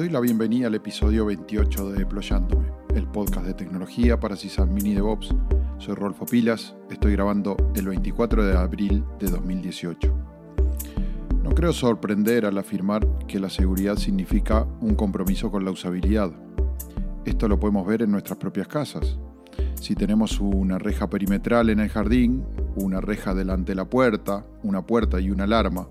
doy la bienvenida al episodio 28 de Deployándome, el podcast de tecnología para Sysadmin y DevOps. Soy Rolfo Pilas, estoy grabando el 24 de abril de 2018. No creo sorprender al afirmar que la seguridad significa un compromiso con la usabilidad. Esto lo podemos ver en nuestras propias casas. Si tenemos una reja perimetral en el jardín, una reja delante de la puerta, una puerta y una alarma,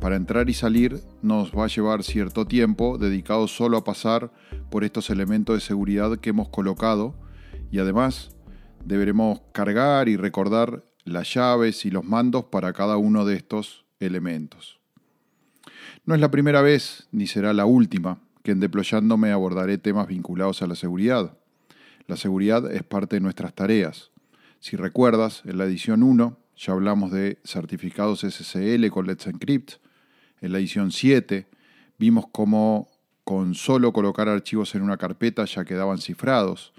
para entrar y salir nos va a llevar cierto tiempo dedicado solo a pasar por estos elementos de seguridad que hemos colocado y además deberemos cargar y recordar las llaves y los mandos para cada uno de estos elementos. No es la primera vez ni será la última que en Deployándome abordaré temas vinculados a la seguridad. La seguridad es parte de nuestras tareas. Si recuerdas, en la edición 1 ya hablamos de certificados SSL con Let's Encrypt, en la edición 7 vimos cómo con solo colocar archivos en una carpeta ya quedaban cifrados.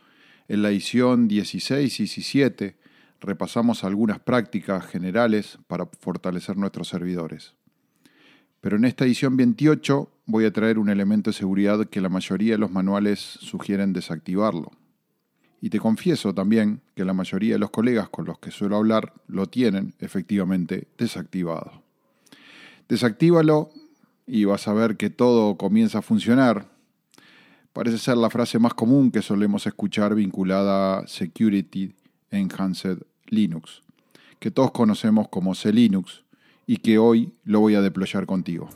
En la edición 16 y 17 repasamos algunas prácticas generales para fortalecer nuestros servidores. Pero en esta edición 28 voy a traer un elemento de seguridad que la mayoría de los manuales sugieren desactivarlo. Y te confieso también que la mayoría de los colegas con los que suelo hablar lo tienen efectivamente desactivado. Desactívalo y vas a ver que todo comienza a funcionar. Parece ser la frase más común que solemos escuchar vinculada a Security Enhanced Linux, que todos conocemos como C-Linux y que hoy lo voy a deployar contigo.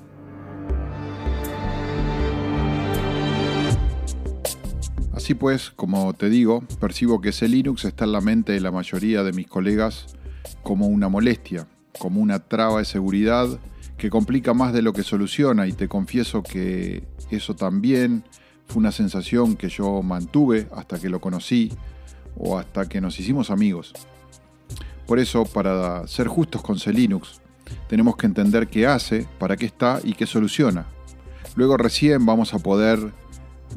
Así pues, como te digo, percibo que C-Linux está en la mente de la mayoría de mis colegas como una molestia, como una traba de seguridad que complica más de lo que soluciona y te confieso que eso también fue una sensación que yo mantuve hasta que lo conocí o hasta que nos hicimos amigos. Por eso, para ser justos con C-Linux, tenemos que entender qué hace, para qué está y qué soluciona. Luego recién vamos a poder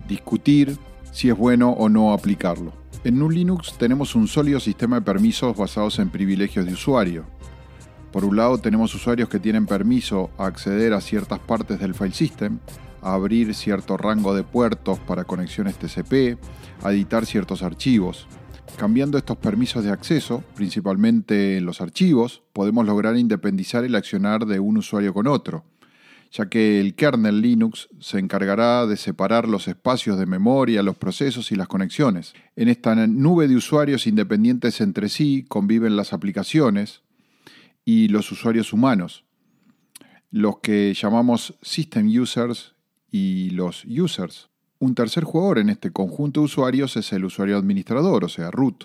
discutir si es bueno o no aplicarlo. En un Linux tenemos un sólido sistema de permisos basados en privilegios de usuario. Por un lado tenemos usuarios que tienen permiso a acceder a ciertas partes del file system, a abrir cierto rango de puertos para conexiones TCP, a editar ciertos archivos. Cambiando estos permisos de acceso, principalmente en los archivos, podemos lograr independizar el accionar de un usuario con otro, ya que el kernel Linux se encargará de separar los espacios de memoria, los procesos y las conexiones. En esta nube de usuarios independientes entre sí conviven las aplicaciones, y los usuarios humanos, los que llamamos system users y los users. Un tercer jugador en este conjunto de usuarios es el usuario administrador, o sea, root.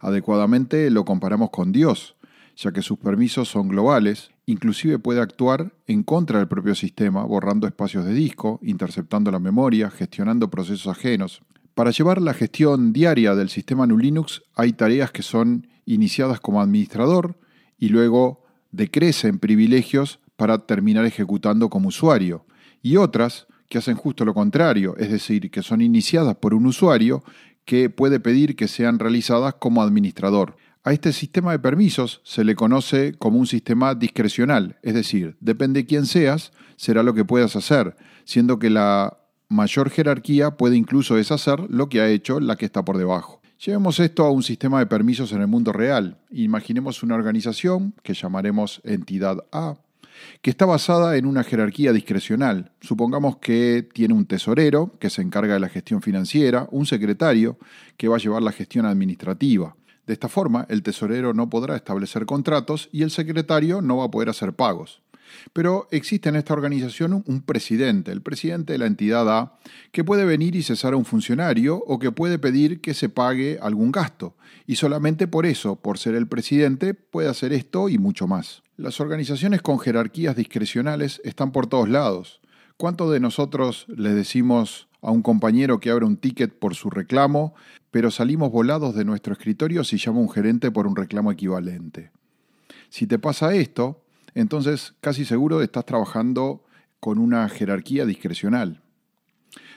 Adecuadamente lo comparamos con Dios, ya que sus permisos son globales, inclusive puede actuar en contra del propio sistema, borrando espacios de disco, interceptando la memoria, gestionando procesos ajenos. Para llevar la gestión diaria del sistema GNU Linux hay tareas que son iniciadas como administrador y luego decrecen privilegios para terminar ejecutando como usuario, y otras que hacen justo lo contrario, es decir, que son iniciadas por un usuario que puede pedir que sean realizadas como administrador. A este sistema de permisos se le conoce como un sistema discrecional, es decir, depende de quién seas, será lo que puedas hacer, siendo que la mayor jerarquía puede incluso deshacer lo que ha hecho la que está por debajo. Llevemos esto a un sistema de permisos en el mundo real. Imaginemos una organización que llamaremos entidad A, que está basada en una jerarquía discrecional. Supongamos que tiene un tesorero que se encarga de la gestión financiera, un secretario que va a llevar la gestión administrativa. De esta forma, el tesorero no podrá establecer contratos y el secretario no va a poder hacer pagos. Pero existe en esta organización un presidente, el presidente de la entidad A, que puede venir y cesar a un funcionario o que puede pedir que se pague algún gasto. Y solamente por eso, por ser el presidente, puede hacer esto y mucho más. Las organizaciones con jerarquías discrecionales están por todos lados. ¿Cuántos de nosotros le decimos a un compañero que abre un ticket por su reclamo, pero salimos volados de nuestro escritorio si llama un gerente por un reclamo equivalente? Si te pasa esto, entonces casi seguro estás trabajando con una jerarquía discrecional.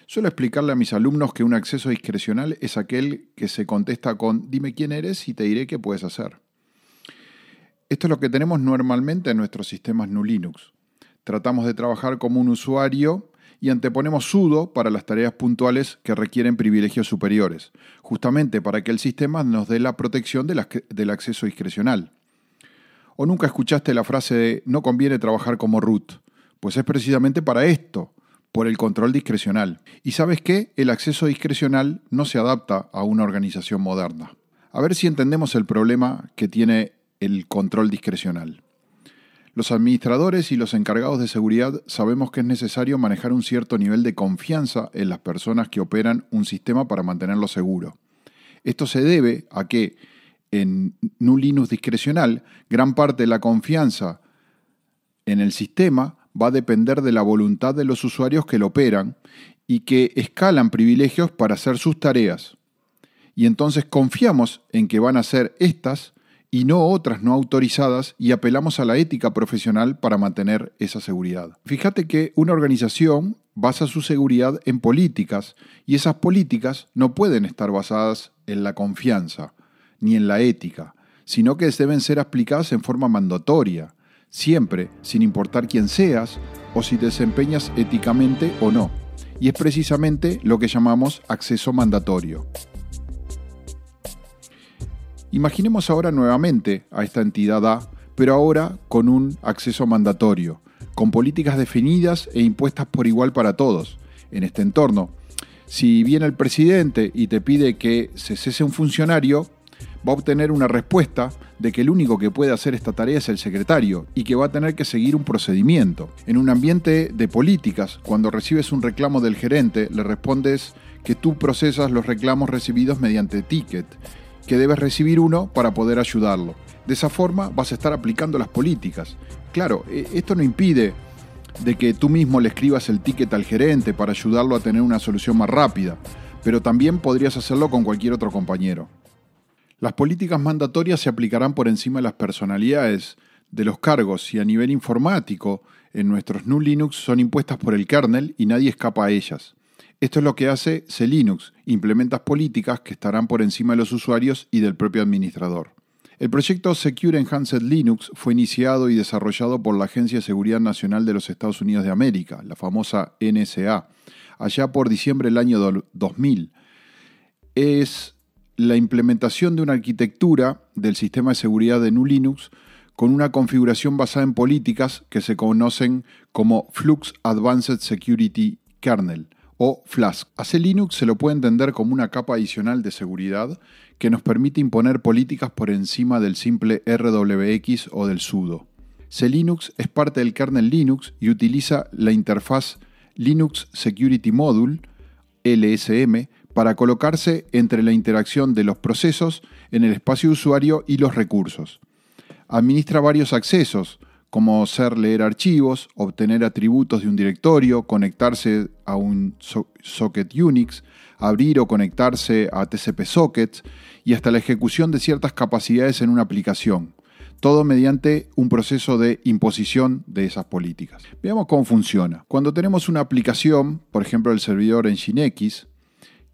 Suelo explicarle a mis alumnos que un acceso discrecional es aquel que se contesta con dime quién eres y te diré qué puedes hacer. Esto es lo que tenemos normalmente en nuestros sistemas GNU Linux. Tratamos de trabajar como un usuario y anteponemos sudo para las tareas puntuales que requieren privilegios superiores, justamente para que el sistema nos dé la protección del acceso discrecional. ¿O nunca escuchaste la frase de no conviene trabajar como root? Pues es precisamente para esto, por el control discrecional. ¿Y sabes qué? El acceso discrecional no se adapta a una organización moderna. A ver si entendemos el problema que tiene el control discrecional. Los administradores y los encargados de seguridad sabemos que es necesario manejar un cierto nivel de confianza en las personas que operan un sistema para mantenerlo seguro. Esto se debe a que en un Linux discrecional, gran parte de la confianza en el sistema va a depender de la voluntad de los usuarios que lo operan y que escalan privilegios para hacer sus tareas. Y entonces confiamos en que van a ser estas y no otras no autorizadas y apelamos a la ética profesional para mantener esa seguridad. Fíjate que una organización basa su seguridad en políticas y esas políticas no pueden estar basadas en la confianza ni en la ética, sino que deben ser aplicadas en forma mandatoria, siempre, sin importar quién seas o si desempeñas éticamente o no. Y es precisamente lo que llamamos acceso mandatorio. Imaginemos ahora nuevamente a esta entidad A, pero ahora con un acceso mandatorio, con políticas definidas e impuestas por igual para todos. En este entorno, si viene el presidente y te pide que se cese un funcionario, va a obtener una respuesta de que el único que puede hacer esta tarea es el secretario y que va a tener que seguir un procedimiento. En un ambiente de políticas, cuando recibes un reclamo del gerente, le respondes que tú procesas los reclamos recibidos mediante ticket que debes recibir uno para poder ayudarlo. De esa forma vas a estar aplicando las políticas. Claro, e, esto no impide de que tú mismo le escribas el ticket al gerente para ayudarlo a tener una solución más rápida, pero también podrías hacerlo con cualquier otro compañero. Las políticas mandatorias se aplicarán por encima de las personalidades de los cargos y a nivel informático en nuestros GNU Linux son impuestas por el kernel y nadie escapa a ellas. Esto es lo que hace C-Linux, implementas políticas que estarán por encima de los usuarios y del propio administrador. El proyecto Secure Enhanced Linux fue iniciado y desarrollado por la Agencia de Seguridad Nacional de los Estados Unidos de América, la famosa NSA, allá por diciembre del año 2000. Es la implementación de una arquitectura del sistema de seguridad de GNU Linux con una configuración basada en políticas que se conocen como Flux Advanced Security Kernel, o Flask. A C-Linux se lo puede entender como una capa adicional de seguridad que nos permite imponer políticas por encima del simple RWX o del sudo. C-Linux es parte del kernel Linux y utiliza la interfaz Linux Security Module, LSM, para colocarse entre la interacción de los procesos en el espacio usuario y los recursos. Administra varios accesos, como ser leer archivos, obtener atributos de un directorio, conectarse a un socket Unix, abrir o conectarse a TCP sockets y hasta la ejecución de ciertas capacidades en una aplicación. Todo mediante un proceso de imposición de esas políticas. Veamos cómo funciona. Cuando tenemos una aplicación, por ejemplo el servidor NGINX,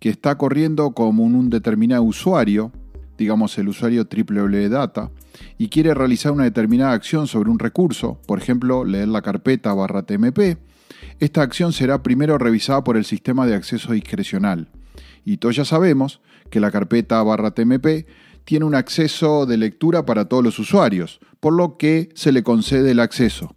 que está corriendo como un determinado usuario, digamos el usuario www.data, y quiere realizar una determinada acción sobre un recurso, por ejemplo, leer la carpeta barra TMP, esta acción será primero revisada por el sistema de acceso discrecional. Y todos ya sabemos que la carpeta barra TMP tiene un acceso de lectura para todos los usuarios, por lo que se le concede el acceso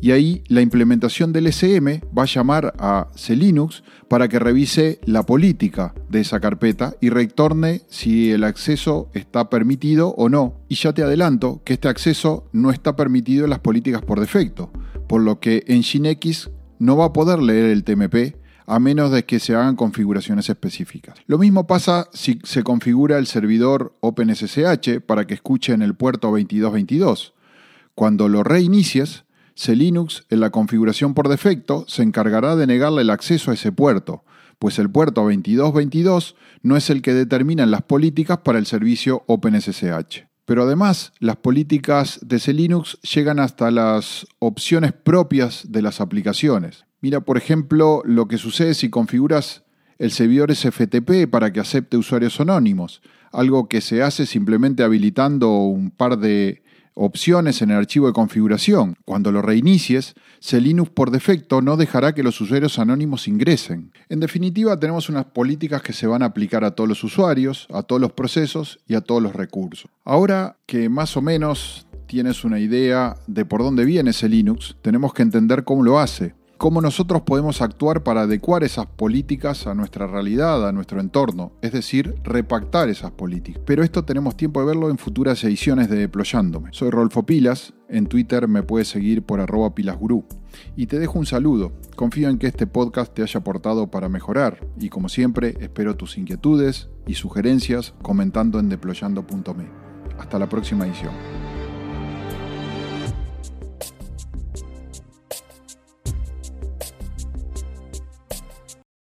y ahí la implementación del SM va a llamar a C-Linux para que revise la política de esa carpeta y retorne si el acceso está permitido o no. Y ya te adelanto que este acceso no está permitido en las políticas por defecto, por lo que en Nginx no va a poder leer el TMP a menos de que se hagan configuraciones específicas. Lo mismo pasa si se configura el servidor OpenSSH para que escuche en el puerto 2222. Cuando lo reinicies, C-Linux, en la configuración por defecto, se encargará de negarle el acceso a ese puerto, pues el puerto 2222 no es el que determina las políticas para el servicio OpenSSH. Pero además, las políticas de C-Linux llegan hasta las opciones propias de las aplicaciones. Mira, por ejemplo, lo que sucede si configuras el servidor SFTP para que acepte usuarios anónimos, algo que se hace simplemente habilitando un par de opciones en el archivo de configuración. Cuando lo reinicies, Selinux por defecto no dejará que los usuarios anónimos ingresen. En definitiva, tenemos unas políticas que se van a aplicar a todos los usuarios, a todos los procesos y a todos los recursos. Ahora que más o menos tienes una idea de por dónde viene ese Linux, tenemos que entender cómo lo hace cómo nosotros podemos actuar para adecuar esas políticas a nuestra realidad, a nuestro entorno, es decir, repactar esas políticas. Pero esto tenemos tiempo de verlo en futuras ediciones de Deployándome. Soy Rolfo Pilas, en Twitter me puedes seguir por arroba pilasgurú. Y te dejo un saludo, confío en que este podcast te haya aportado para mejorar y como siempre espero tus inquietudes y sugerencias comentando en deployando.me. Hasta la próxima edición.